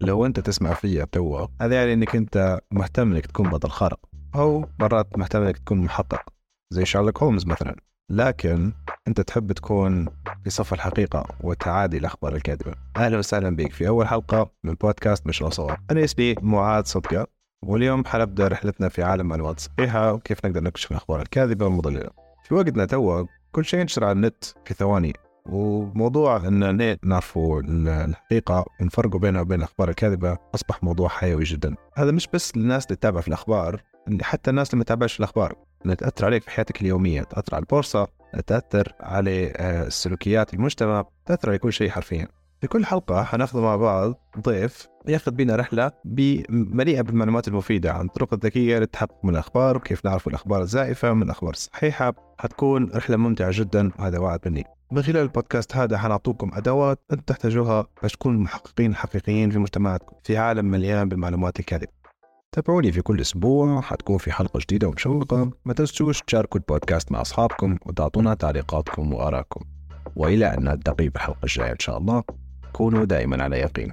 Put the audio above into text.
لو انت تسمع فيها توا هذا يعني انك انت مهتم انك تكون بطل خارق. أو مرات مهتم انك تكون محقق زي شارلوك هولمز مثلا. لكن انت تحب تكون في صف الحقيقة وتعادي الأخبار الكاذبة. أهلا وسهلا بك في أول حلقة من بودكاست مشروع صور أنا اسمي معاذ صدقة واليوم حنبدأ رحلتنا في عالم معلومات صحيحة وكيف نقدر نكشف الأخبار الكاذبة والمضللة؟ في وقتنا توا كل شيء ينشر على النت في ثواني. وموضوع إن نعرفوا الحقيقة ونفرقوا بينها وبين الاخبار الكاذبة أصبح موضوع حيوي جدا. هذا مش بس للناس اللي تتابع في الأخبار حتى الناس اللي ما تتابعش الأخبار اللي تأثر عليك في حياتك اليومية تأثر على البورصة تأثر على آه، السلوكيات المجتمع تأثر على كل شيء حرفيا. في كل حلقة حناخذ مع بعض ضيف ياخذ بنا رحلة مليئة بالمعلومات المفيدة عن الطرق الذكية للتحقق من الأخبار وكيف نعرف الأخبار الزائفة من الأخبار الصحيحة. حتكون رحلة ممتعة جدا وهذا وعد مني. من خلال البودكاست هذا حنعطوكم أدوات أنتم تحتاجوها باش تكونوا محققين حقيقيين في مجتمعاتكم في عالم مليان بالمعلومات الكاذبة. تابعوني في كل أسبوع حتكون في حلقة جديدة ومشوقة. ما تنسوش تشاركوا البودكاست مع أصحابكم وتعطونا تعليقاتكم وآراءكم وإلى أن نلتقي بالحلقة الجاية إن شاء الله. كونوا دائما على يقين.